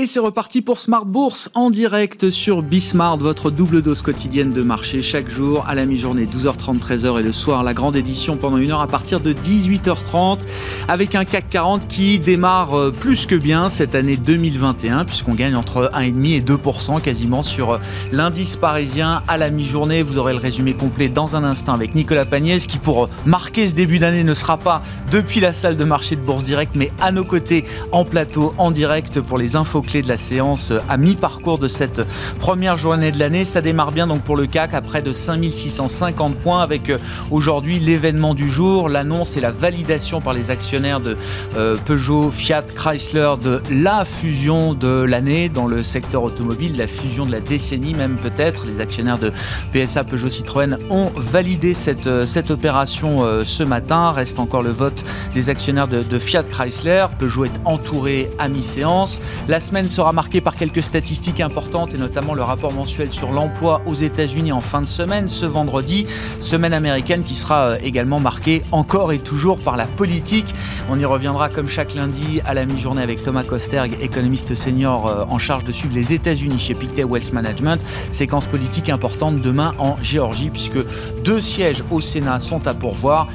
Et c'est reparti pour Smart Bourse en direct sur Bismart, votre double dose quotidienne de marché chaque jour à la mi-journée 12h30, 13h et le soir la grande édition pendant une heure à partir de 18h30 avec un CAC 40 qui démarre euh, plus que bien cette année 2021 puisqu'on gagne entre 1,5 et 2% quasiment sur euh, l'indice parisien à la mi-journée. Vous aurez le résumé complet dans un instant avec Nicolas Pagnès qui pour euh, marquer ce début d'année ne sera pas depuis la salle de marché de Bourse Direct mais à nos côtés en plateau en direct pour les infos clés de la séance à mi-parcours de cette première journée de l'année. Ça démarre bien donc pour le CAC à près de 5650 points avec euh, aujourd'hui l'événement du jour, l'annonce et la validation par les actionnaires de euh, Peugeot, Fiat, Chrysler de la fusion de l'année dans le secteur automobile, la fusion de la décennie même peut-être. Les actionnaires de PSA, Peugeot, Citroën ont validé cette, euh, cette opération ce matin. Reste encore le vote des actionnaires de Fiat Chrysler. Peugeot est entouré à mi-séance. La semaine sera marqué par quelques statistiques importantes et notamment le rapport mensuel sur l'emploi aux États-Unis en fin de semaine ce vendredi, semaine américaine qui sera euh, également marquée encore et toujours par la politique. On y reviendra comme chaque lundi à la mi-journée avec Thomas Kosterg, économiste senior euh, en charge de suivre les États-Unis chez Pictet Wealth Management. Séquence politique importante demain en Géorgie puisque deux sièges au Sénat sont à pourvoir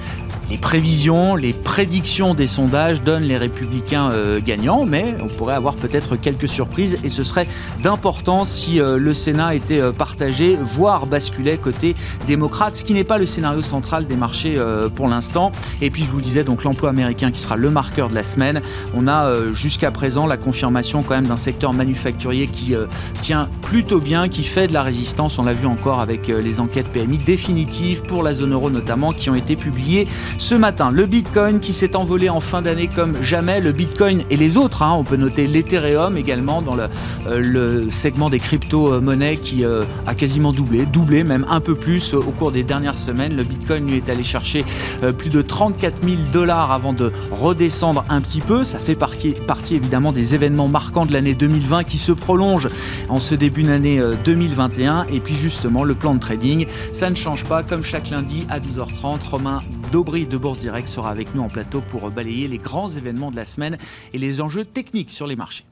les prévisions, les prédictions des sondages donnent les républicains euh, gagnants, mais on pourrait avoir peut-être quelques surprises et ce serait d'importance si euh, le Sénat était euh, partagé, voire basculait côté démocrate, ce qui n'est pas le scénario central des marchés pour l'instant. Et puis je vous disais donc l'emploi américain qui sera le marqueur de la semaine. On a jusqu'à présent la confirmation quand même d'un secteur manufacturier qui tient plutôt bien, qui fait de la résistance. On l'a vu encore avec les enquêtes PMI définitives pour la zone euro notamment qui ont été publiées ce matin, le Bitcoin qui s'est envolé en fin d'année comme jamais, le Bitcoin et les autres, hein, on peut noter l'Ethereum également dans le, euh, segment des crypto-monnaies qui euh, a quasiment doublé, doublé même un peu plus au cours des dernières semaines. Le Bitcoin lui est allé chercher euh, plus de 34 000 dollars avant de redescendre un petit peu. Ça fait partie évidemment des événements marquants de l'année 2020 qui se prolongent en ce début d'année 2021. Et puis justement, le plan de trading, ça ne change pas comme chaque lundi à 12h30. Romain Daubry de Bourse Direct sera avec nous en plateau pour balayer les grands événements de la semaine et les enjeux techniques sur les marchés.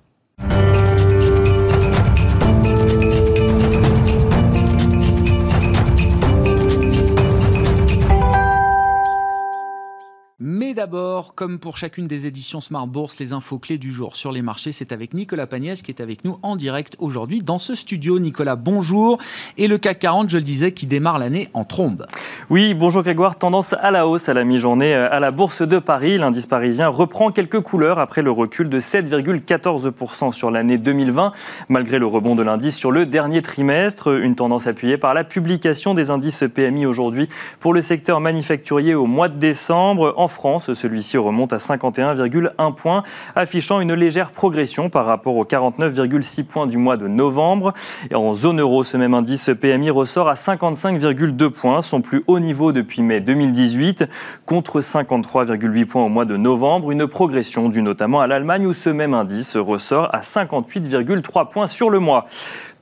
D'abord, comme pour chacune des éditions Smart Bourse, les infos clés du jour sur les marchés, c'est avec Nicolas Pagnès qui est avec nous en direct aujourd'hui dans ce studio. Nicolas, bonjour. Et le CAC 40, je le disais, qui démarre l'année en trombe. Oui, bonjour Grégoire. Tendance à la hausse à la mi-journée euh, à la Bourse de Paris. L'indice parisien reprend quelques couleurs après le recul de 7,14% sur l'année 2020, malgré le rebond de l'indice sur le dernier trimestre. Une tendance appuyée par la publication des indices PMI aujourd'hui pour le secteur manufacturier au mois de décembre. En France, celui-ci remonte à 51,1 points, affichant une légère progression par rapport aux 49,6 points du mois de novembre. Et en zone euro, ce même indice PMI ressort à 55,2 points, son plus haut niveau depuis mai 2018, contre 53,8 points au mois de novembre, une progression due notamment à l'Allemagne où ce même indice ressort à 58,3 points sur le mois.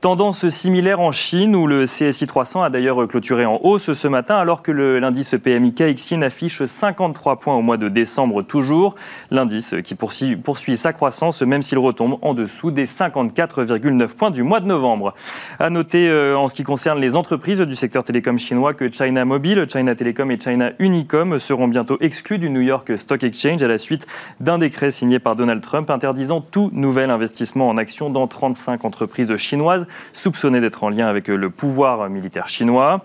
Tendance similaire en Chine où le CSI 300 a d'ailleurs clôturé en hausse ce matin alors que l'indice PMI KXIN affiche 53 points au mois de décembre toujours. L'indice qui poursuit, sa croissance même s'il retombe en dessous des 54,9 points du mois de novembre. À noter euh, en ce qui concerne les entreprises du secteur télécom chinois que China Mobile, China Telecom et China Unicom seront bientôt exclus du New York Stock Exchange à la suite d'un décret signé par Donald Trump interdisant tout nouvel investissement en actions dans 35 entreprises chinoises soupçonné d'être en lien avec le pouvoir militaire chinois.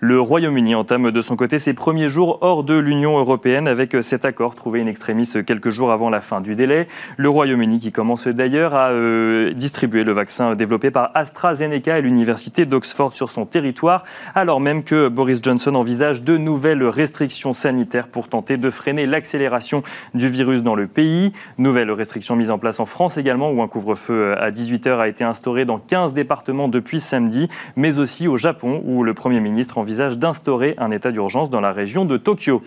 Le Royaume-Uni entame de son côté ses premiers jours hors de l'Union européenne avec cet accord trouvé in extremis quelques jours avant la fin du délai. Le Royaume-Uni qui commence d'ailleurs à euh, distribuer le vaccin développé par AstraZeneca et l'université d'Oxford sur son territoire, alors même que Boris Johnson envisage de nouvelles restrictions sanitaires pour tenter de freiner l'accélération du virus dans le pays. Nouvelles restrictions mises en place en France également, où un couvre-feu à 18h a été instauré dans 15 départements depuis samedi, mais aussi au Japon, où le Premier ministre envisage d'instaurer un état d'urgence dans la région de Tokyo.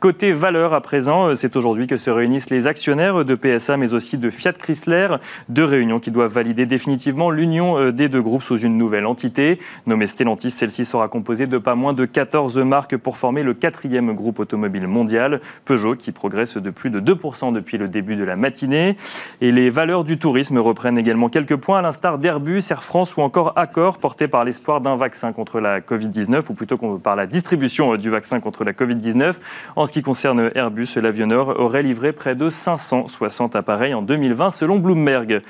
Côté valeur à présent, c'est aujourd'hui que se réunissent les actionnaires de PSA mais aussi de Fiat Chrysler, deux réunions qui doivent valider définitivement l'union des deux groupes sous une nouvelle entité. Nommée Stellantis, celle-ci sera composée de pas moins de 14 marques pour former le quatrième groupe automobile mondial. Peugeot qui progresse de plus de 2% depuis le début de la matinée. Et les valeurs du tourisme reprennent également quelques points, à l'instar d'Airbus, Air France ou encore Accor, portés par l'espoir d'un vaccin contre la Covid-19, ou plutôt par la distribution du vaccin contre la Covid-19. En ce qui concerne Airbus, l'avionneur aurait livré près de 560 appareils en 2020 selon Bloomberg.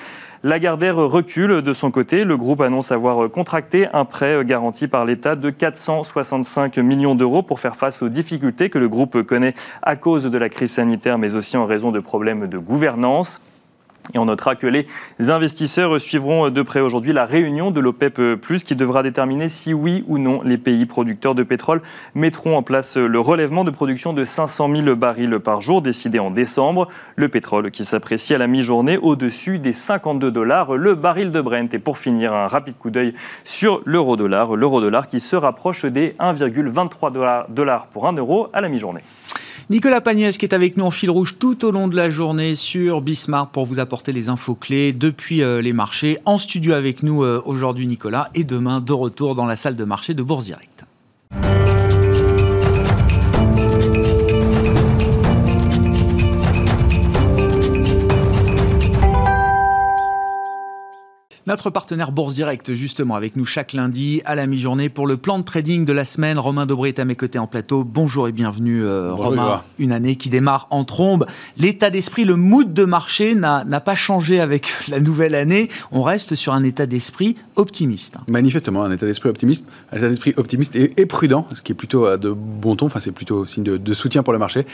Lagardère recule de son côté. Le groupe annonce avoir contracté un prêt garanti par l'État de 465 millions d'euros pour faire face aux difficultés que le groupe connaît à cause de la crise sanitaire, mais aussi en raison de problèmes de gouvernance. Et on notera que les investisseurs suivront de près aujourd'hui la réunion de l'OPEP, qui devra déterminer si oui ou non les pays producteurs de pétrole mettront en place le relèvement de production de 500 000 barils par jour décidé en décembre. Le pétrole qui s'apprécie à la mi-journée au-dessus des 52 dollars le baril de Brent. Et pour finir, un rapide coup d'œil sur l'euro-dollar. L'euro-dollar qui se rapproche des 1,23 dollars pour 1 euro à la mi-journée. Nicolas Pagnès qui est avec nous en fil rouge tout au long de la journée sur Bismart pour vous apporter les infos clés depuis euh, les marchés. En studio avec nous euh, aujourd'hui Nicolas et demain de retour dans la salle de marché de Bourse. Notre partenaire Bourse Direct, justement, avec nous chaque lundi à la mi-journée pour le plan de trading de la semaine. Romain Dobré est à mes côtés en plateau. Bonjour et bienvenue, euh, Romain. Une année qui démarre en trombe. L'état d'esprit, le mood de marché n'a pas changé avec la nouvelle année. On reste sur un état d'esprit optimiste. Manifestement, un état d'esprit optimiste. Un état d'esprit optimiste et, prudent, ce qui est plutôt euh, de bon ton. Enfin, c'est plutôt signe de, soutien pour le marché.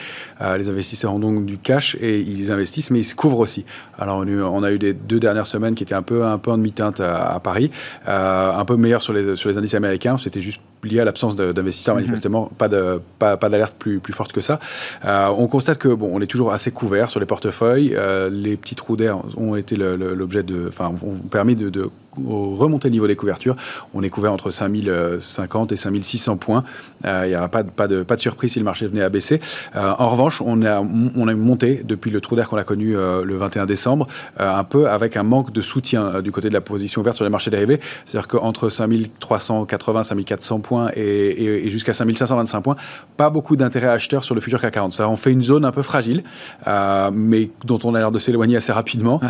Euh, les investisseurs ont donc du cash et ils investissent, mais ils se couvrent aussi. Alors, on a eu des deux dernières semaines qui étaient un peu, un peu en demi-teinte à, Paris, euh, un peu meilleur sur les, sur les indices américains. C'était juste lié à l'absence d'investisseurs, mhm. manifestement, pas de pas, pas d'alerte plus, plus forte que ça. Euh, on constate que bon, on est toujours assez couvert sur les portefeuilles. Euh, les petits trous d'air ont été l'objet de, enfin, ont permis de, de remonter le niveau des couvertures. On est couvert entre 5050 et 5600 points. Euh, il n'y aura pas de, pas, de, pas de surprise si le marché venait à baisser. Euh, en revanche, on a, on a monté depuis le trou d'air qu'on a connu euh, le 21 décembre, un peu avec un manque de soutien du côté de la position ouverte sur les marchés dérivés. C'est-à-dire qu'entre 5380, 5400 points et, et, jusqu'à 5525 points, pas beaucoup d'intérêt acheteurs sur le futur CAC 40. Ça en fait une zone un peu fragile, mais dont on a l'air de s'éloigner assez rapidement.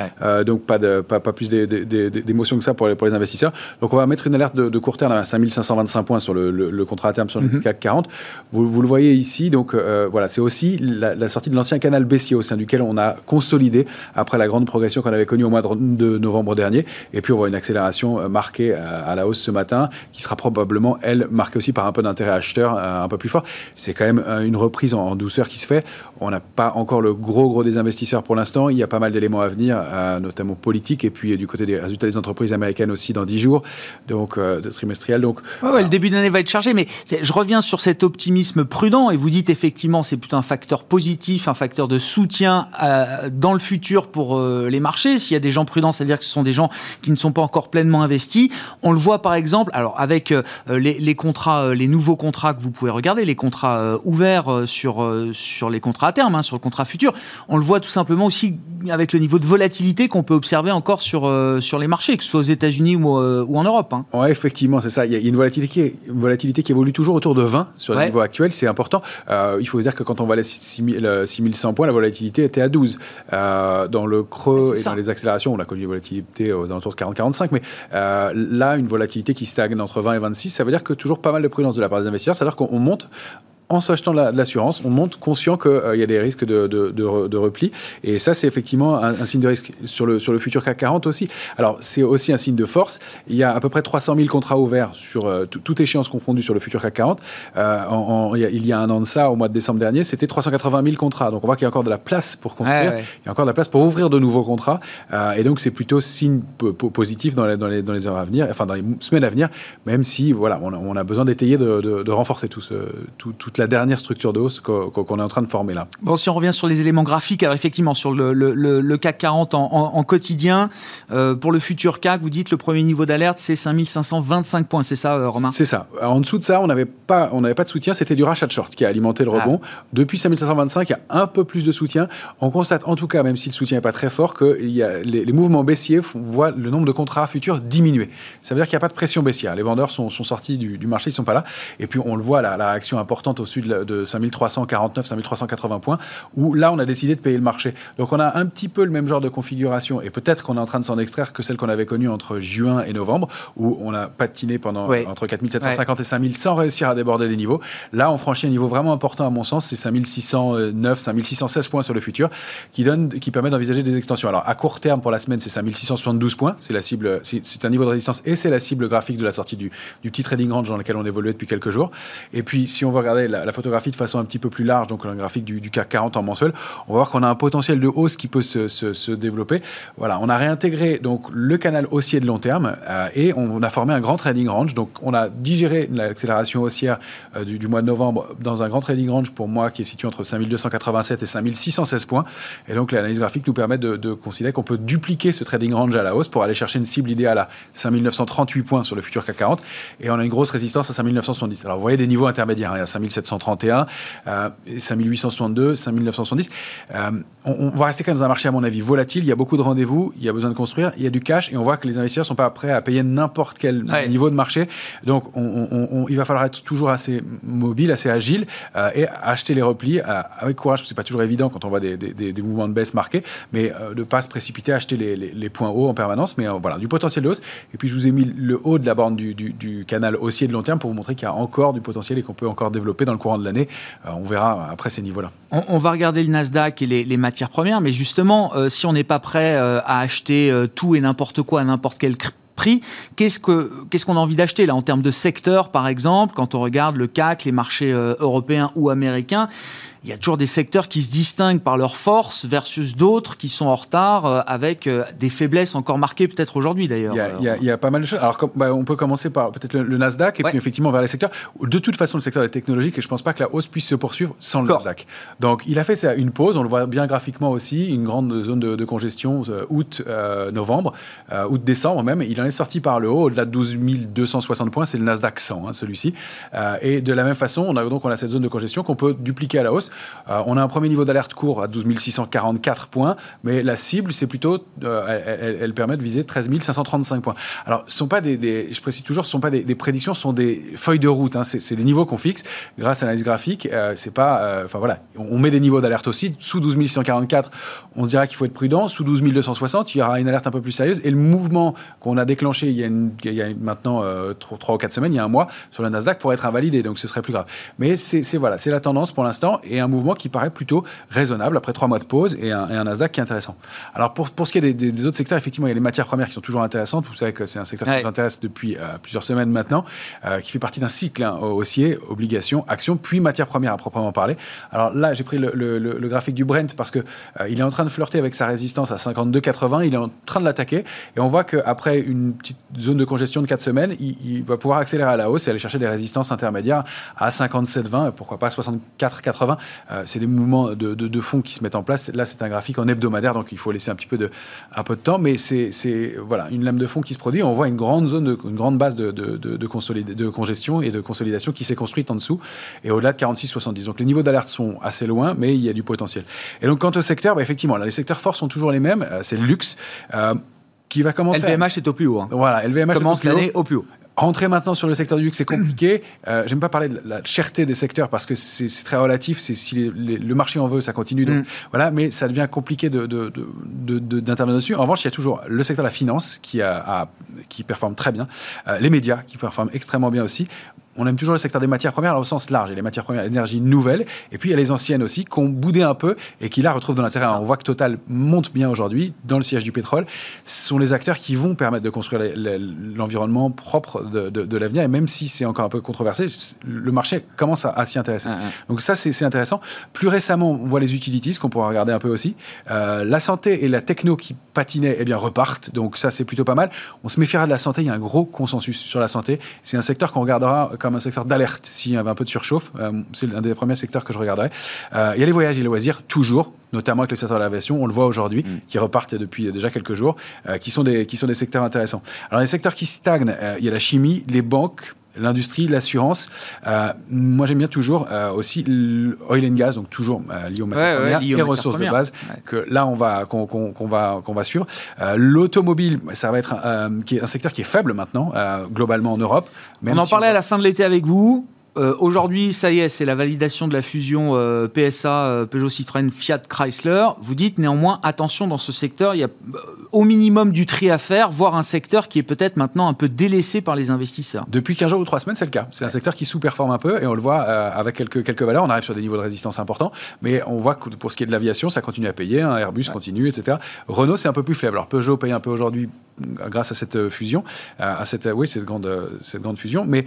donc pas, de, pas, pas plus d'émotion que ça pour les, investisseurs. Donc on va mettre une alerte de, court terme à 5525 points sur le, contrat à terme sur le mhm. CAC 40. Vous, le voyez ici, donc euh, voilà, c'est aussi la, sortie de l'ancien canal baissier au sein duquel on a consolidé après la grande progression qu'on avait connue au mois de, novembre dernier. Et puis on voit une accélération euh, marquée à, la hausse ce matin, qui sera probablement, elle, marquée aussi par un peu d'intérêt acheteur euh, un peu plus fort. C'est quand même une reprise en, douceur qui se fait. On n'a pas encore le gros gros des investisseurs pour l'instant. Il y a pas mal d'éléments à venir, notamment politiques, et puis du côté des résultats des entreprises américaine aussi dans 10 jours, donc euh, de trimestriel. Donc, le début d'année va être chargé, mais je reviens sur cet optimisme prudent et vous dites effectivement c'est plutôt un facteur positif, un facteur de soutien euh, dans le futur pour euh, les marchés. S'il y a des gens prudents, c'est-à-dire que ce sont des gens qui ne sont pas encore pleinement investis. On le voit par exemple, alors avec les, contrats, les nouveaux contrats que vous pouvez regarder, les contrats ouverts sur sur les contrats à terme, hein, sur le contrat futur. On le voit tout simplement aussi avec le niveau de volatilité qu'on peut observer encore sur sur les marchés, que ce soit aux États-Unis ou, euh, ou, en Europe. Hein. Ouais, effectivement, c'est ça. Il y a une volatilité qui, une volatilité qui évolue toujours autour de 20 sur le niveau actuel. C'est important. Euh, il faut dire que quand on valait 6100 points, la volatilité était à 12. Euh, dans le creux et dans les accélérations, on a connu une volatilité aux alentours de 40-45. Mais là, une volatilité qui stagne entre 20 et 26, ça veut dire que toujours pas mal de prudence de la part des investisseurs. C'est-à-dire qu'on monte en s'achetant de l'assurance, on monte conscient qu'il euh, y a des risques de, de, repli. Et ça, c'est effectivement un, signe de risque sur le, sur le futur CAC 40 aussi. Alors, c'est aussi un signe de force. Il y a à peu près 300 000 contrats ouverts sur euh, toute échéance confondue sur le futur CAC 40. Euh, il y a un an de ça, au mois de décembre dernier, c'était 380 000 contrats. Donc, on voit qu'il y a encore de la place pour construire. Il y a encore de la place pour ouvrir de nouveaux contrats. et donc, c'est plutôt signe positif dans les, dans, les, dans les, heures à venir, enfin, dans les semaines à venir, même si, voilà, on a, besoin d'étayer, de, renforcer tout, ce, tout, toute la dernière structure de hausse qu'on est en train de former là. Bon, si on revient sur les éléments graphiques, alors effectivement, sur le, le, CAC 40 en, quotidien, euh, pour le futur CAC, vous dites le premier niveau d'alerte, c'est 5525 points, c'est ça, Romain? C'est ça. En dessous de ça, on n'avait pas, on pas de soutien, c'était du rachat de short qui a alimenté le ah. rebond. Depuis 5525, il y a un peu plus de soutien. On constate en tout cas, même si le soutien n'est pas très fort, que y a les, mouvements baissiers voient le nombre de contrats futurs diminuer. Ça veut dire qu'il n'y a pas de pression baissière. Les vendeurs sont, sortis du, marché, ils ne sont pas là. Et puis on le voit, la, la réaction importante au-dessus de, de 5349, 5380 points, où là, on a décidé de payer le marché. Donc on a un petit peu le même genre de configuration, et peut-être qu'on est en train de s'en extraire que celle qu'on avait connue entre juin et novembre, où on a patiné pendant entre 4750 et 5000 sans réussir à déborder des niveaux. Là, on franchit un niveau vraiment important à mon sens, c'est 5609, 5616 points sur le futur, qui, donne, qui permet d'envisager des extensions. Alors à court terme, pour la semaine, c'est 5672 points, c'est la cible, c'est un niveau de résistance et c'est la cible graphique de la sortie du, du petit trading range dans lequel on évoluait depuis quelques jours. Et puis, si on veut regarder la, photographie de façon un petit peu plus large, donc un graphique du, CAC 40 en mensuel, on va voir qu'on a un potentiel de hausse qui peut se, se, développer. Voilà, on a réintégré donc le canal haussier de long terme euh, et on, a formé un grand trading range. Donc, on a digéré l'accélération haussière euh, du, mois de novembre dans un grand trading range pour moi qui est situé entre 5287 et 5616 points. Et donc, l'analyse graphique nous permet de, considérer qu'on peut dupliquer ce trading range à la hausse pour aller chercher une cible idéale à 5938 points sur le futur CAC 40 et on a une grosse résistance à 5970. Alors, vous voyez des niveaux intermédiaires. Hein. Il y a 5731, euh, 5862, 5970. Euh, on, va rester quand même dans un marché, à mon avis, volatile. Il y a beaucoup de rendez-vous, il y a besoin de construire, il y a du cash, et on voit que les investisseurs ne sont pas prêts à payer n'importe quel niveau de marché. Donc, il va falloir être toujours assez mobile, assez agile, euh, et acheter les replis euh, avec courage. C'est pas toujours évident quand on voit des, mouvements de baisse marqués, mais de ne pas se précipiter à acheter les, points hauts en permanence. Mais voilà, du potentiel de hausse. Et puis, je vous ai mis le haut de la borne du, du canal haussier de long terme pour vous montrer qu'il y a encore du potentiel et qu'on peut encore développer dans le courant de l'année. Euh, on verra après ces niveaux-là. On, va regarder le Nasdaq et les, matières premières, mais justement, euh, si on n'est pas prêt euh, à acheter tout et n'importe quoi à n'importe quel prix, qu'est-ce qu'on a envie d'acheter là en termes de secteur, par exemple, quand on regarde le CAC, les marchés européens ou américains il y a toujours des secteurs qui se distinguent par leur force versus d'autres qui sont en retard euh, avec euh, des faiblesses encore marquées peut-être aujourd'hui d'ailleurs. Il, y a pas mal de choses. Alors bah, on peut commencer par peut-être le, Nasdaq et puis effectivement vers les secteurs. De toute façon, le secteur des technologiques et je ne pense pas que la hausse puisse se poursuivre sans le Nasdaq. Donc il a fait ça, une pause, on le voit bien graphiquement aussi, une grande zone de, congestion euh, août-novembre, août-décembre même. Il en est sorti par le haut, au-delà de 12 260 points, c'est le Nasdaq 100 hein, celui-ci. et de la même façon, on a donc on a cette zone de congestion qu'on peut dupliquer à la hausse. Euh, on a un premier niveau d'alerte court à 12 644 points, mais la cible, c'est plutôt, euh, elle, permet de viser 13 535 points. Alors, ce sont pas des, je précise toujours, ce sont pas des, prédictions, ce sont des feuilles de route. Hein. c'est des niveaux qu'on fixe grâce à l'analyse graphique. Euh, c'est pas, enfin voilà, on, met des niveaux d'alerte aussi. Sous 12 644, on se dira qu'il faut être prudent. Sous 12 260, il y aura une alerte un peu plus sérieuse. Et le mouvement qu'on a déclenché il y a, maintenant 3 ou 4 semaines, il y a un mois, sur le Nasdaq pourrait être invalidé, donc ce serait plus grave. Mais c'est voilà, c'est la tendance pour l'instant et un mouvement qui paraît plutôt raisonnable après trois mois de pause et un, Nasdaq qui est intéressant. Alors pour, pour ce qui est des, autres secteurs, effectivement, il y a les matières premières qui sont toujours intéressantes. Vous savez que c'est un secteur qui nous intéresse depuis euh, plusieurs semaines maintenant, euh, qui fait partie d'un cycle hein, haussier, obligations, actions, puis matières premières à proprement parler. Alors là, j'ai pris le, graphique du Brent parce que euh, il est en train de flirter avec sa résistance à 52,80. Il est en train de l'attaquer et on voit qu'après une petite zone de congestion de 4 semaines, il, va pouvoir accélérer à la hausse et aller chercher des résistances intermédiaires à 57,20, pourquoi pas 64,80 c'est des mouvements de, de, fonds qui se mettent en place. Là, c'est un graphique en hebdomadaire, donc il faut laisser un petit peu de, un peu de temps. Mais c'est voilà, une lame de fond qui se produit. On voit une grande zone, de, une grande base de, de, de congestion et de consolidation qui s'est construite en dessous et au-delà de 46-70. Donc les niveaux d'alerte sont assez loin, mais il y a du potentiel. Et donc, quant au secteur, bah, effectivement, là, les secteurs forts sont toujours les mêmes. Euh, c'est le luxe. Euh, qui va commencer. LVMH est au plus haut. Hein. Voilà, LVMH commence l'année au plus haut. Rentrer maintenant sur le secteur du luxe, c'est compliqué. Euh, J'aime pas parler de la cherté des secteurs parce que c'est très relatif. Si le marché en veut, ça continue. Donc, mm. voilà, mais ça devient compliqué d'intervenir de, de, dessus. En revanche, il y a toujours le secteur de la finance qui, a, qui performe très bien, euh, les médias qui performent extrêmement bien aussi on aime toujours le secteur des matières premières au sens large. A les matières premières énergie nouvelles, et puis il y a les anciennes aussi, qui ont boudé un peu et qui là retrouvent de l'intérêt. On voit que Total monte bien aujourd'hui dans le siège du pétrole. Ce sont les acteurs qui vont permettre de construire l'environnement propre de, l'avenir, et même si c'est encore un peu controversé, le marché commence à, s'y intéresser. Ah, ah. Donc ça, c'est intéressant. Plus récemment, on voit les utilities, qu'on pourra regarder un peu aussi. Euh, la santé et la techno qui patinaient, eh bien, repartent. Donc ça, c'est plutôt pas mal. On se méfiera de la santé. Il y a un gros consensus sur la santé. C'est un secteur qu'on regardera comme un secteur d'alerte s'il y avait un peu de surchauffe. c'est un des premiers secteurs que je regarderais. il y a les voyages et les loisirs, toujours, notamment avec le secteur de l'aviation. On le voit aujourd'hui, mm. qui repartent depuis déjà quelques jours, qui, sont des, qui sont des secteurs intéressants. Alors, les secteurs qui stagnent, il y a la chimie, les banques, l'industrie, l'assurance. Euh, moi, j'aime bien toujours euh, aussi l'oil and gas, donc toujours euh, lié aux matières premières et ressources de base, que là, on va, qu'on, va, qu'on va suivre. l'automobile, ça va être qui est un secteur qui est faible maintenant, globalement en Europe. on en parlait à la fin de l'été avec vous. Euh, aujourd'hui, ça y est, c'est la validation de la fusion euh, PSA, euh, Peugeot Citroën, Fiat Chrysler. Vous dites néanmoins, attention dans ce secteur, il y a au minimum du tri à faire, voire un secteur qui est peut-être maintenant un peu délaissé par les investisseurs. Depuis 15 jours ou 3 semaines, c'est le cas. C'est un secteur qui sous-performe un peu et on le voit avec quelques, quelques valeurs. On arrive sur des niveaux de résistance importants, mais on voit que pour ce qui est de l'aviation, ça continue à payer. Hein. Airbus continue, etc. Renault, c'est un peu plus faible. Alors Peugeot paye un peu aujourd'hui grâce à cette fusion, à cette, oui, cette grande, cette grande fusion, mais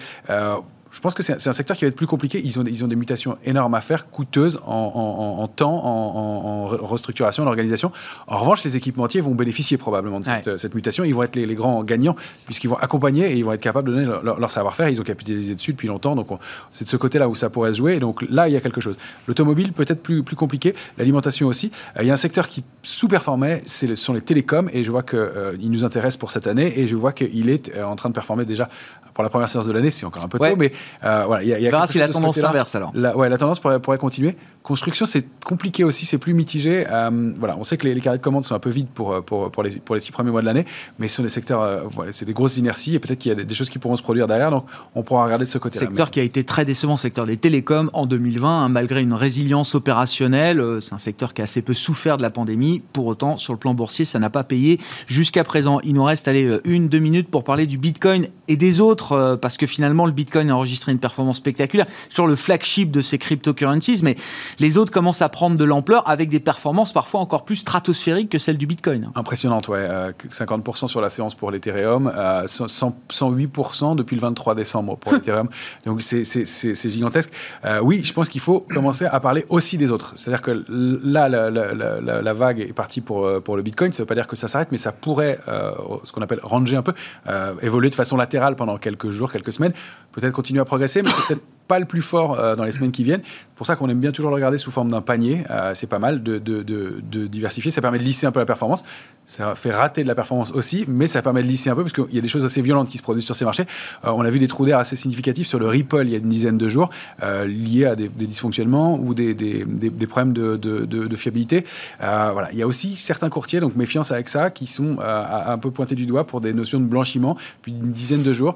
je pense que c'est un secteur qui va être plus compliqué. Ils ont, ils ont des mutations énormes à faire, coûteuses en, temps, en, restructuration, en organisation. En revanche, les équipementiers vont bénéficier probablement de cette, mutation. Ils vont être les, grands gagnants puisqu'ils vont accompagner et ils vont être capables de donner leur, savoir-faire. Ils ont capitalisé dessus depuis longtemps. Donc, c'est de ce côté-là où ça pourrait se jouer. Et donc, là, il y a quelque chose. L'automobile, peut-être plus, plus compliqué. L'alimentation aussi. Euh, il y a un secteur qui sous-performait, ce sont les télécoms. Et je vois qu'il euh, nous intéresse pour cette année. Et je vois qu'il est euh, en train de performer déjà pour la première séance de l'année. C'est encore un peu tôt, mais euh, voilà, il y a, y a si la tendance s'inverse alors. La, ouais, la tendance pourrait, pourrait continuer. Construction, c'est compliqué aussi, c'est plus mitigé. Euh, voilà, on sait que les, carrés de commandes sont un peu vides pour, pour, pour, les, pour les six premiers mois de l'année, mais ce sont des secteurs, euh, voilà, c'est des grosses inerties et peut-être qu'il y a des, choses qui pourront se produire derrière, donc on pourra regarder de ce côté-là. Secteur qui a été très décevant, secteur des télécoms en 2020, hein, malgré une résilience opérationnelle. Euh, c'est un secteur qui a assez peu souffert de la pandémie. Pour autant, sur le plan boursier, ça n'a pas payé jusqu'à présent. Il nous reste allez, une, deux minutes pour parler du Bitcoin et des autres, parce que finalement, le Bitcoin a enregistré une performance spectaculaire. Toujours le flagship de ces cryptocurrencies, mais les autres commencent à prendre de l'ampleur avec des performances parfois encore plus stratosphériques que celles du Bitcoin. Impressionnante, ouais. 50% euh, sur la séance pour l'Ethereum, 108% depuis le 23 décembre pour l'Ethereum. Donc c'est gigantesque. Euh, oui, je pense qu'il faut commencer à parler aussi des autres. C'est-à-dire que là, la, vague est partie pour, euh, pour le Bitcoin. Ça ne veut pas dire que ça s'arrête, mais ça pourrait, ce qu'on appelle ranger un peu, évoluer de façon latérale pendant quelques jours, quelques semaines, peut-être continuer à progresser, mais peut-être pas le plus fort euh, dans les semaines qui viennent. C'est pour ça qu'on aime bien toujours le regarder sous forme d'un panier. Euh, c'est pas mal de, de, de, diversifier. Ça permet de lisser un peu la performance. Ça fait rater de la performance aussi, mais ça permet de lisser un peu parce qu'il y a des choses assez violentes qui se produisent sur ces marchés. Euh, on a vu des trous d'air assez significatifs sur le Ripple il y a une dizaine de jours, liés à des, dysfonctionnements ou des, des, des problèmes de, fiabilité. voilà. Il y a aussi certains courtiers, donc méfiance avec ça, qui sont un peu pointés du doigt pour des notions de blanchiment depuis une dizaine de jours.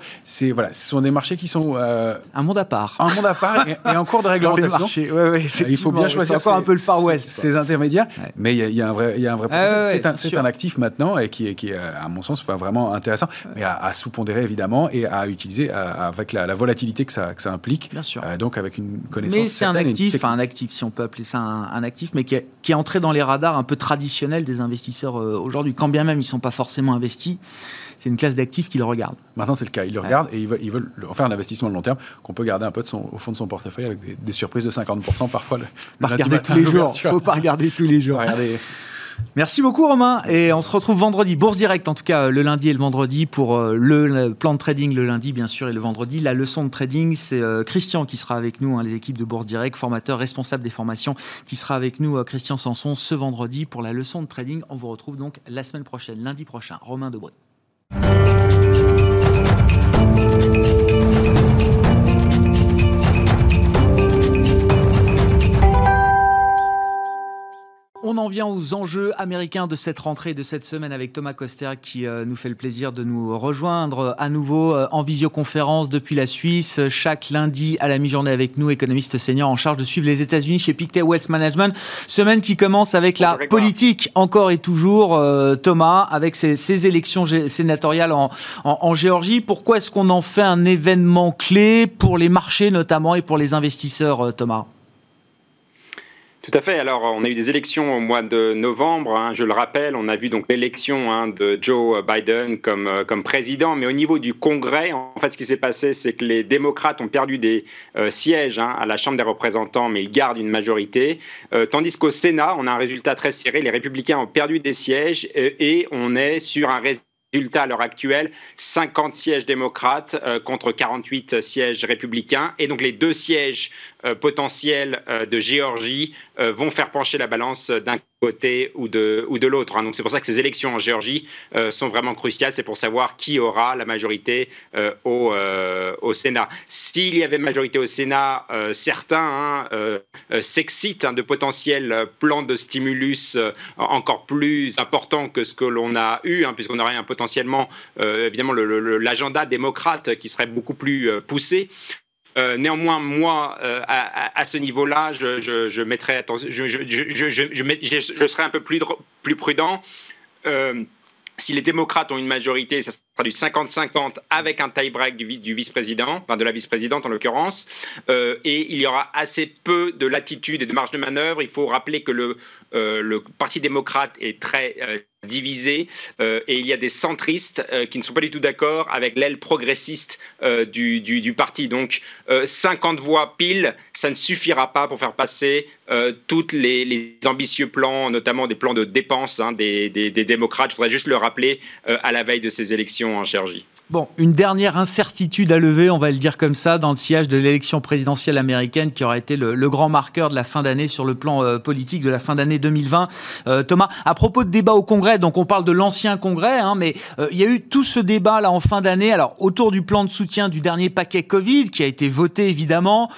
Voilà, ce sont des marchés qui sont un monde à part un monde à part et, en cours de réglementation. Euh, il faut bien choisir encore un peu le Far West. Ces intermédiaires, mais il y, a un vrai, il y a un vrai ah c'est un, actif maintenant et qui est, qui à mon sens, vraiment intéressant, mais à, sous-pondérer évidemment et à utiliser avec la, volatilité que ça, que ça implique. Bien sûr. Euh, donc avec une connaissance. Mais c'est un actif, enfin un actif, si on peut appeler ça un, actif, mais qui est, qui est entré dans les radars un peu traditionnels des investisseurs euh, aujourd'hui. Quand bien même ils ne sont pas forcément investis c'est une classe d'actifs qu'ils regardent. Maintenant, c'est le cas. Ils le regardent et ils veulent, ils veulent faire un investissement de long terme qu'on peut garder un peu de son, au fond de son portefeuille avec des, surprises de 50% parfois. Le, pas regarder tous les jours. faut pas regarder tous les jours. Merci beaucoup Romain et on se retrouve vendredi, Bourse Direct en tout cas le lundi et le vendredi pour euh, le, plan de trading le lundi bien sûr et le vendredi. La leçon de trading c'est euh, Christian qui sera avec nous, hein, les équipes de Bourse Direct, formateur responsable des formations qui sera avec nous, euh, Christian Sanson ce vendredi pour la leçon de trading. On vous retrouve donc la semaine prochaine, lundi prochain. Romain Debré. En vient aux enjeux américains de cette rentrée, de cette semaine avec Thomas Coster qui euh, nous fait le plaisir de nous rejoindre euh, à nouveau euh, en visioconférence depuis la Suisse, chaque lundi à la mi-journée avec nous, économiste senior en charge de suivre les États-Unis chez Pictet Wealth Management. Semaine qui commence avec la politique encore et toujours, Thomas, avec ces, élections sénatoriales en, en Géorgie. Pourquoi est-ce qu'on en fait un événement clé pour les marchés notamment et pour les investisseurs, Thomas? Tout à fait. Alors, on a eu des élections au mois de novembre. Hein, je le rappelle, on a vu donc l'élection hein, de Joe Biden comme, euh, comme président. Mais au niveau du Congrès, en fait, ce qui s'est passé, c'est que les démocrates ont perdu des euh, sièges hein, à la Chambre des représentants, mais ils gardent une majorité. Euh, tandis qu'au Sénat, on a un résultat très serré. Les républicains ont perdu des sièges et, on est sur un résultat à l'heure actuelle, 50 sièges démocrates contre 48 sièges républicains. Et donc les deux sièges potentiels euh, de Géorgie vont faire pencher la balance d'un côté ou de, l'autre. Hein. Donc c'est pour ça que ces élections en Géorgie sont vraiment cruciales. C'est pour savoir qui aura la majorité au, Sénat. S'il y avait majorité au Sénat, certains hein, s'excitent hein, de potentiels plans de stimulus encore plus importants que ce que l'on a eu, puisqu'on aurait potentiellement, euh, évidemment, l'agenda démocrate qui serait beaucoup plus euh, poussé. Euh, néanmoins, moi, à, ce niveau-là, je, je, je, mettrais je, un peu plus, prudent si les démocrates ont une majorité, ça sera du 50-50 avec un tie-break du, vice-président, de la vice-présidente en l'occurrence, euh, et il y aura assez peu de latitude et de marge de manœuvre. Il faut rappeler que le, euh, Parti démocrate est très euh, divisé et il y a des centristes qui ne sont pas du tout d'accord avec l'aile progressiste du, du, parti. Donc 50 voix pile, ça ne suffira pas pour faire passer tous les, ambitieux plans, notamment des plans de dépenses hein, des, démocrates. Je voudrais juste le rappeler à la veille de ces élections en Géorgie. Bon, une dernière incertitude à lever, on va le dire comme ça, dans le sillage de l'élection présidentielle américaine qui aura été le, grand marqueur de la fin d'année sur le plan euh, politique de la fin d'année 2020. Euh, Thomas, à propos de débat au Congrès, donc on parle de l'ancien Congrès, hein, mais euh, il y a eu tout ce débat là en fin d'année, alors autour du plan de soutien du dernier paquet Covid qui a été voté évidemment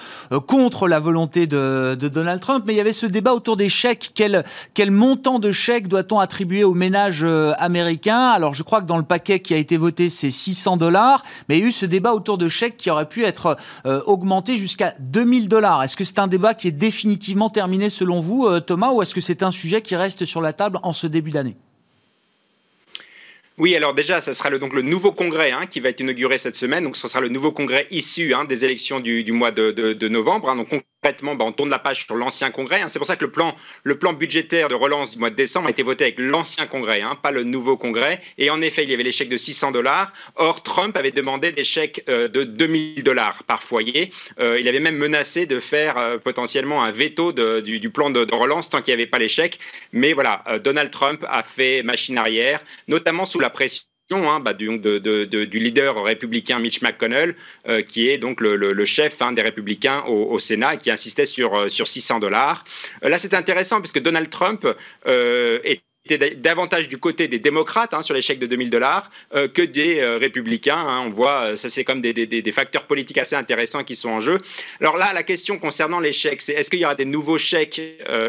contre la volonté de, Donald Trump, mais il y avait ce débat autour des chèques. Quel, montant de chèques doit-on attribuer aux ménages américains? Alors je crois que dans le paquet qui a été voté, c'est 6 dollars, mais il y a eu ce débat autour de chèques qui aurait pu être euh, augmenté jusqu'à 2000 dollars. Est-ce que c'est un débat qui est définitivement terminé selon vous, euh, Thomas, ou est-ce que c'est un sujet qui reste sur la table en ce début d'année? Oui, alors déjà, ce sera le, donc le nouveau congrès hein, qui va être inauguré cette semaine. Donc, ce sera le nouveau congrès issu hein, des élections du, mois de, novembre. Hein. donc, concrètement, bah, on tourne la page sur l'ancien congrès. C'est pour ça que le plan, le plan budgétaire de relance du mois de décembre a été voté avec l'ancien congrès, pas le nouveau congrès. Et en effet, il y avait les chèques de 600 dollars. Or, Trump avait demandé des chèques euh, de 2000 dollars par foyer. Euh, il avait même menacé de faire euh, potentiellement un veto du, du, plan de, relance tant qu'il n'y avait pas les chèques. Mais voilà, Donald Trump a fait machine arrière, notamment sous la pression Hein, bah, du, leader républicain Mitch McConnell, euh, qui est donc le, chef hein, des républicains au, Sénat qui insistait sur, euh, sur 600 dollars. Euh, là, c'est intéressant puisque Donald Trump était davantage du côté des démocrates hein, sur chèques de 2000 dollars que des républicains. Hein. on voit, ça c'est comme des, des, facteurs politiques assez intéressants qui sont en jeu. Alors là, la question concernant les chèques, c'est est-ce qu'il y aura des nouveaux chèques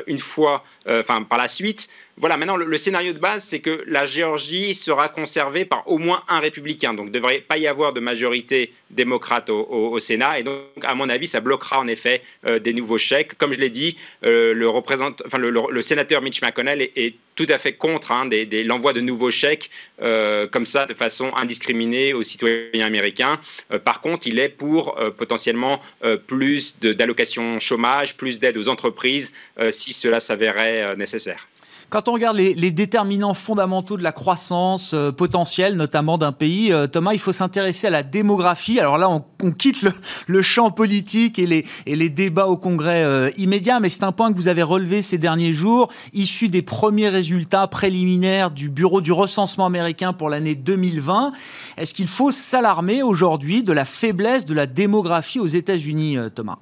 une fois, enfin par la suite Voilà, maintenant le, scénario de base, c'est que la Géorgie sera conservée par au moins un républicain, donc il ne devrait pas y avoir de majorité démocrate au, Sénat, et donc à mon avis, ça bloquera en effet des nouveaux chèques. Comme je l'ai dit, enfin, le, sénateur Mitch McConnell est, tout à fait contre hein, l'envoi de nouveaux chèques euh, comme ça de façon indiscriminée aux citoyens américains. Euh, par contre, il est pour euh, potentiellement plus d'allocations chômage, plus d'aide aux entreprises si cela s'avérait nécessaire. Quand on regarde les, déterminants fondamentaux de la croissance euh, potentielle, notamment d'un pays, euh, Thomas, il faut s'intéresser à la démographie. Alors là, on, quitte le, champ politique et les, les débats au Congrès euh, immédiat, mais c'est un point que vous avez relevé ces derniers jours, issu des premiers résultats préliminaires du Bureau du recensement américain pour l'année 2020. Est-ce qu'il faut s'alarmer aujourd'hui de la faiblesse de la démographie aux États-Unis, Thomas?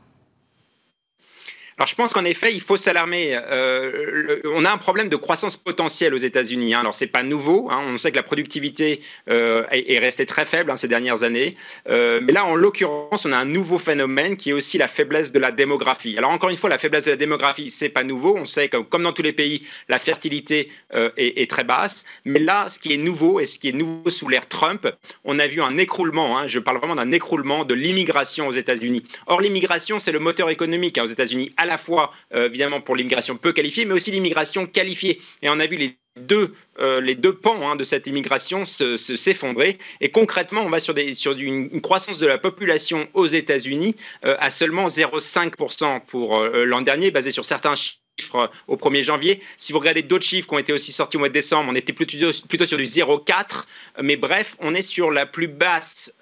Alors je pense qu'en effet, il faut s'alarmer. Euh, on a un problème de croissance potentielle aux États-Unis. Hein. Alors c'est pas nouveau. Hein. On sait que la productivité euh, est, restée très faible hein, ces dernières années. Euh, mais là, en l'occurrence, on a un nouveau phénomène qui est aussi la faiblesse de la démographie. Alors encore une fois, la faiblesse de la démographie, c'est pas nouveau. On sait que comme dans tous les pays, la fertilité est, très basse. Mais là, ce qui est nouveau et ce qui est nouveau sous l'ère Trump, on a vu un écroulement. Je parle vraiment d'un écroulement de l'immigration aux États-Unis. Or, l'immigration, c'est le moteur économique aux États-Unis la fois, euh, évidemment, pour l'immigration peu qualifiée, mais aussi l'immigration qualifiée. Et on a vu les deux, euh, les deux pans hein, de cette immigration s'effondrer. Et concrètement, on va sur, des, sur une, croissance de la population aux États-Unis euh, à seulement 0,5% pour l'an dernier, basé sur certains chiffres au 1er janvier. Si vous regardez d'autres chiffres qui ont été aussi sortis au mois de décembre, on était plutôt, sur du 0,4. Mais bref, on est sur la plus basse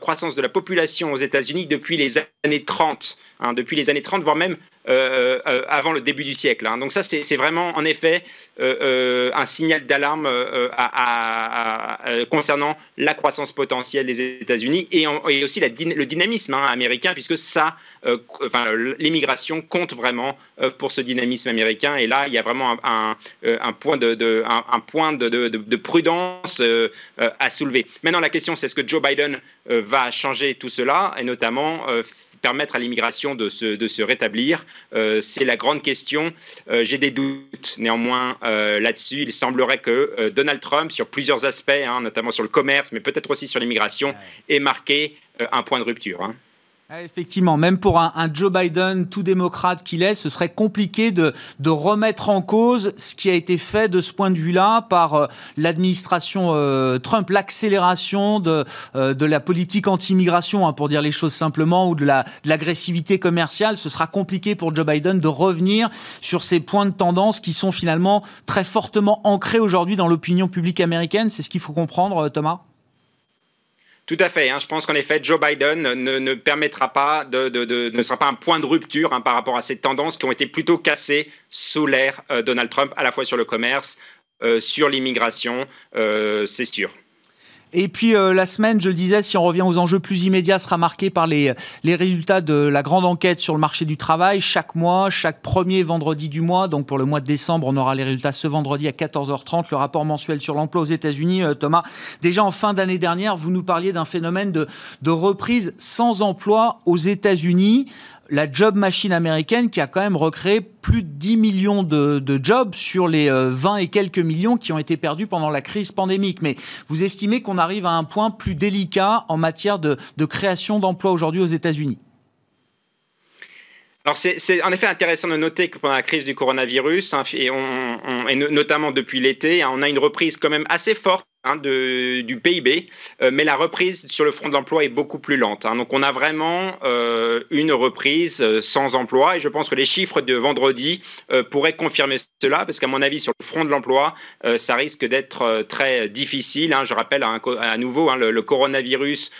croissance de la population aux États-Unis depuis les années 30. Hein, depuis les années 30, voire même euh, avant le début du siècle. Hein. Donc ça, c'est vraiment en effet un signal d'alarme concernant la croissance potentielle des États-Unis et, aussi le dynamisme hein, américain, puisque ça, enfin, l'immigration compte vraiment pour ce dynamisme américain. Et là, il y a vraiment un, point, de, un, point de, prudence à soulever. Maintenant, la question, c'est est-ce que Joe Biden va changer tout cela, et notamment permettre à l'immigration de se, de se rétablir euh, C'est la grande question. Euh, j'ai des doutes néanmoins euh, là-dessus. Il semblerait que Donald Trump, sur plusieurs aspects, hein, notamment sur le commerce, mais peut-être aussi sur l'immigration, ait marqué un point de rupture. Hein. Ah, effectivement, même pour un, Joe Biden tout démocrate qu'il est, ce serait compliqué de, remettre en cause ce qui a été fait de ce point de vue-là par euh, l'administration euh, Trump, l'accélération de, euh, de la politique anti-immigration, hein, pour dire les choses simplement, ou de l'agressivité commerciale. Ce sera compliqué pour Joe Biden de revenir sur ces points de tendance qui sont finalement très fortement ancrés aujourd'hui dans l'opinion publique américaine. C'est ce qu'il faut comprendre, Thomas tout à fait. Hein. Je pense qu'en effet, Joe Biden ne, permettra pas de, ne sera pas un point de rupture hein, par rapport à ces tendances qui ont été plutôt cassées sous l'ère euh, Donald Trump, à la fois sur le commerce, euh, sur l'immigration, euh, c'est sûr. Et puis euh, la semaine, je le disais, si on revient aux enjeux plus immédiats, sera marquée par les, les résultats de la grande enquête sur le marché du travail. Chaque mois, chaque premier vendredi du mois, donc pour le mois de décembre, on aura les résultats ce vendredi à 14h30, le rapport mensuel sur l'emploi aux États-Unis. Euh, Thomas, déjà en fin d'année dernière, vous nous parliez d'un phénomène de, de reprise sans emploi aux États-Unis la job machine américaine qui a quand même recréé plus de 10 millions de, jobs sur les 20 euh, et quelques millions qui ont été perdus pendant la crise pandémique. Mais vous estimez qu'on arrive à un point plus délicat en matière de, création d'emplois aujourd'hui aux États-Unis? Alors c'est en effet intéressant de noter que pendant la crise du coronavirus, hein, et, et, notamment depuis l'été, hein, on a une reprise quand même assez forte Hein, du PIB, euh, mais la reprise sur le front de l'emploi est beaucoup plus lente. Hein. Donc on a vraiment euh, une reprise euh, sans emploi et je pense que les chiffres de vendredi pourraient confirmer cela parce qu'à mon avis sur le front de l'emploi, ça risque d'être très difficile. Hein. Je rappelle à, nouveau, le, le, coronavirus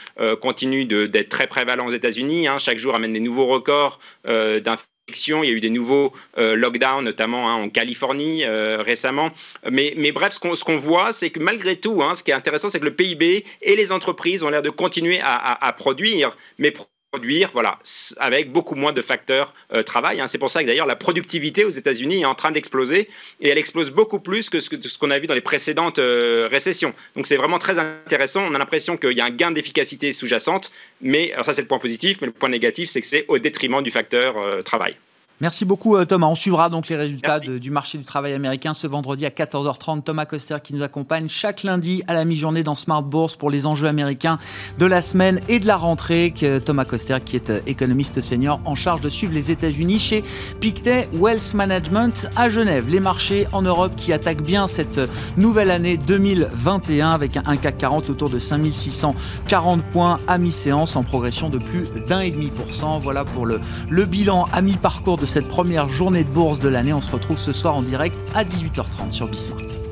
continue d'être très prévalent aux États-Unis. Chaque jour amène des nouveaux records d'infections il y a eu des nouveaux euh, lockdowns, notamment hein, en Californie euh, récemment. Mais, mais, bref, ce qu'on voit, c'est que malgré tout, hein, ce qui est intéressant, c'est que le PIB et les entreprises ont l'air de continuer à, à produire, mais produire, voilà, avec beaucoup moins de facteurs euh, travail. Hein. C'est pour ça que d'ailleurs la productivité aux États-Unis est en train d'exploser et elle explose beaucoup plus que ce qu'on a vu dans les précédentes euh, récessions. Donc c'est vraiment très intéressant. On a l'impression qu'il y a un gain d'efficacité sous-jacente, mais ça c'est le point positif, mais le point négatif c'est que c'est au détriment du facteur euh, travail. Merci beaucoup euh, Thomas. On suivra donc les résultats du marché du travail américain ce vendredi à 14h30. Thomas Coster qui nous accompagne chaque lundi à la mi-journée dans Smart Bourse pour les enjeux américains de la semaine et de la rentrée. Thomas Coster qui est euh, économiste senior en charge de suivre les États-Unis chez Pictet Wealth Management à Genève. Les marchés en Europe qui attaquent bien cette nouvelle année 2021 avec un CAC 40 autour de 5640 points à mi-séance en progression de plus d'un et demi pour cent. Voilà pour le, le bilan à mi-parcours de cette première journée de bourse de l'année. On se retrouve ce soir en direct à 18h30 sur Bismart.